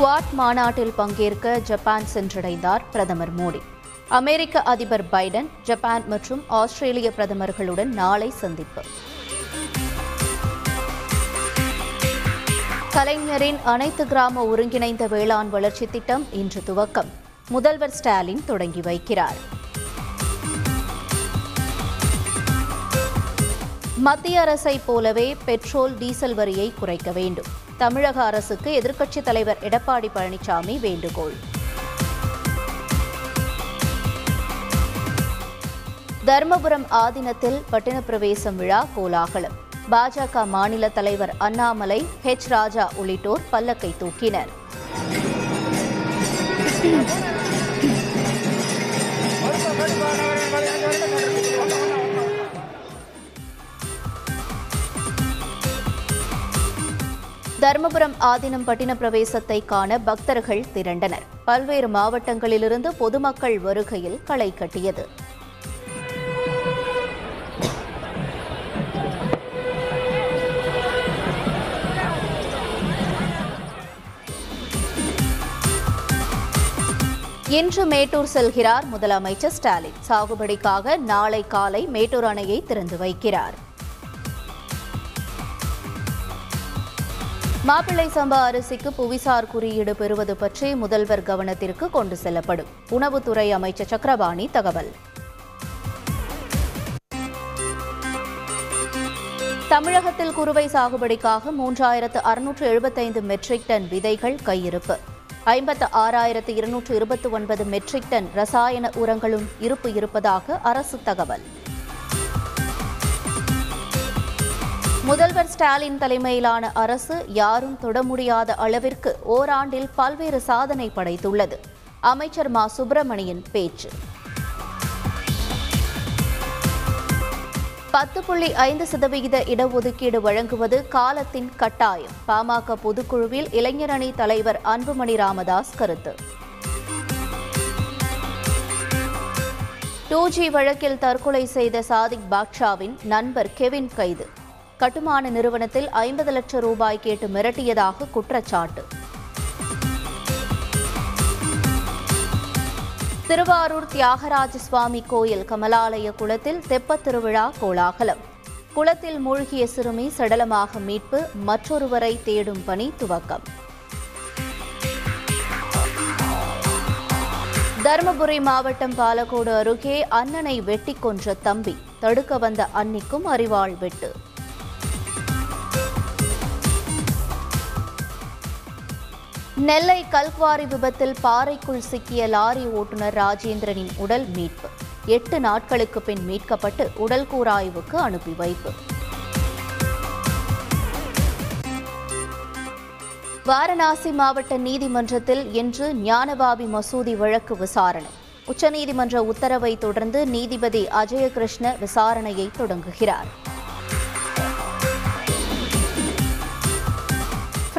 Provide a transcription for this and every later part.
Quad மாநாட்டில் பங்கேற்க Japan சென்றடைந்தார் பிரதமர் மோடி. அமெரிக்க அதிபர் பைடன் ஜப்பான் மற்றும் ஆஸ்திரேலிய பிரதமர்களுடன் நாளை சந்திப்பு. கலைஞரின் அனைத்து கிராம ஒருங்கிணைந்த வேளாண் வளர்ச்சி திட்டம் இன்று துவக்கம். முதல்வர் ஸ்டாலின் தொடங்கி வைக்கிறார். மத்திய அரசை போலவே பெட்ரோல் டீசல் வரியை குறைக்க வேண்டும். தமிழக அரசுக்கு எதிர்க்கட்சித் தலைவர் எடப்பாடி பழனிசாமி வேண்டுகோள். தர்மபுரம் ஆதீனத்தில் பட்டினப்பிரவேசம் விழா கோலாகலம். பாஜக மாநில தலைவர் அண்ணாமலை ஹெச் ராஜா உள்ளிட்டோர் பல்லக்கை தூக்கினர். தருமபுரம் ஆதீனம் பட்டின பிரவேசத்தை காண பக்தர்கள் திரண்டனர். பல்வேறு மாவட்டங்களிலிருந்து பொதுமக்கள் வருகையில் களை கட்டியது. இன்று மேட்டூர் செல்கிறார் முதலமைச்சர் ஸ்டாலின். சாகுபடிக்காக நாளை காலை மேட்டூர் அணையை திறந்து வைக்கிறார். மாப்பிள்ளை சம்பா அரிசிக்கு புவிசார் குறியீடு பெறுவது பற்றி முதல்வர் கவனத்திற்கு கொண்டு செல்லப்படும். உணவுத்துறை அமைச்சர் சக்கரபாணி தகவல். தமிழகத்தில் குறுவை சாகுபடிக்காக மூன்றாயிரத்து அறுநூற்று எழுபத்தைந்து மெட்ரிக் டன் விதைகள் கையிருப்பு. ஐம்பத்து ஆறாயிரத்து இருநூற்று இருபத்தி ஒன்பது மெட்ரிக் டன் ரசாயன உரங்களும் இருப்பு இருப்பதாக அரசு தகவல். முதல்வர் ஸ்டாலின் தலைமையிலான அரசு யாரும் தொட முடியாத அளவிற்கு ஓராண்டில் பல்வேறு சாதனை படைத்துள்ளது. அமைச்சர் மா. சுப்பிரமணியன் பேச்சு. பத்து புள்ளி ஐந்து சதவிகித இடஒதுக்கீடு வழங்குவது காலத்தின் கட்டாயம். பாமக பொதுக்குழுவில் இளைஞரணி தலைவர் அன்புமணி ராமதாஸ் கருத்து. டூ ஜி வழக்கில் தற்கொலை செய்த சாதிக் பாக்ஷாவின் நண்பர் கெவின் கைது. கட்டுமான நிறுவனத்தில் ஐம்பது லட்சம் ரூபாய் கேட்டு மிரட்டியதாக குற்றச்சாட்டு. திருவாரூர் தியாகராஜ சுவாமி கோயில் கமலாலய குளத்தில் தெப்பத் திருவிழா கோலாகலம். குளத்தில் மூழ்கிய சிறுமி சடலமாக மீட்பு மற்றொருவரை தேடும் பணி துவக்கம். தருமபுரி மாவட்டம் பாலக்கோடு அருகே அண்ணனை வெட்டி கொன்ற தம்பி தடுக்க வந்த அன்னிக்கும் அறிவாள் வெட்டு. நெல்லை கல்குவாரி விபத்தில் பாறைக்குள் சிக்கிய லாரி ஓட்டுநர் ராஜேந்திரனின் உடல் மீட்பு. எட்டு நாட்களுக்கு பின் மீட்கப்பட்டு உடல் கூராய்வுக்கு அனுப்பி வைப்பு. வாரணாசி மாவட்ட நீதிமன்றத்தில் இன்று ஞானபாபி மசூதி வழக்கு விசாரணை. உச்சநீதிமன்ற உத்தரவை தொடர்ந்து நீதிபதி அஜயகிருஷ்ண விசாரணையை தொடங்குகிறார்.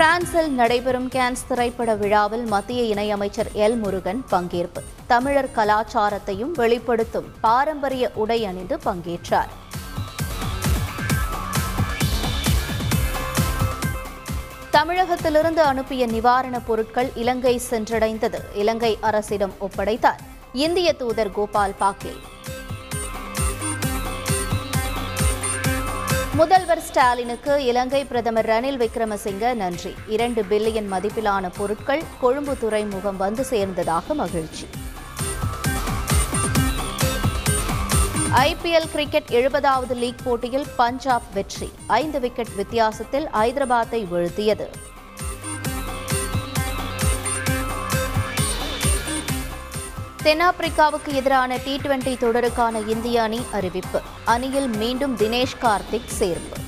பிரான்சில் நடைபெறும் கேன்ஸ் திரைப்பட விழாவில் மத்திய இணையமைச்சர் எல் முருகன் பங்கேற்பு. தமிழர் கலாச்சாரத்தையும் வெளிப்படுத்தும் பாரம்பரிய உடை அணிந்து பங்கேற்றார். தமிழகத்திலிருந்து அனுப்பிய நிவாரணப் பொருட்கள் இலங்கை சென்றடைந்தது. இலங்கை அரசிடம் ஒப்படைத்தார். இந்திய தூதர் கோபால் பாக்லே முதல்வர் ஸ்டாலினுக்கு இலங்கை பிரதமர் ரணில் விக்ரமசிங்க நன்றி. இரண்டு பில்லியன் மதிப்பிலான பொருட்கள் கொழும்பு துறைமுகம் வந்து சேர்ந்ததாக மகிழ்ச்சி. ஐபிஎல் கிரிக்கெட் எழுபதாவது லீக் போட்டியில் பஞ்சாப் வெற்றி. ஐந்து விக்கெட் வித்தியாசத்தில் ஐதராபாத்தை வீழ்த்தியது. தென்னாப்பிரிக்காவுக்கு எதிரான டி டுவெண்டி தொடருக்கான இந்திய அணி அறிவிப்பு. அணியில் மீண்டும் தினேஷ் கார்த்திக் சேர்ப்பு.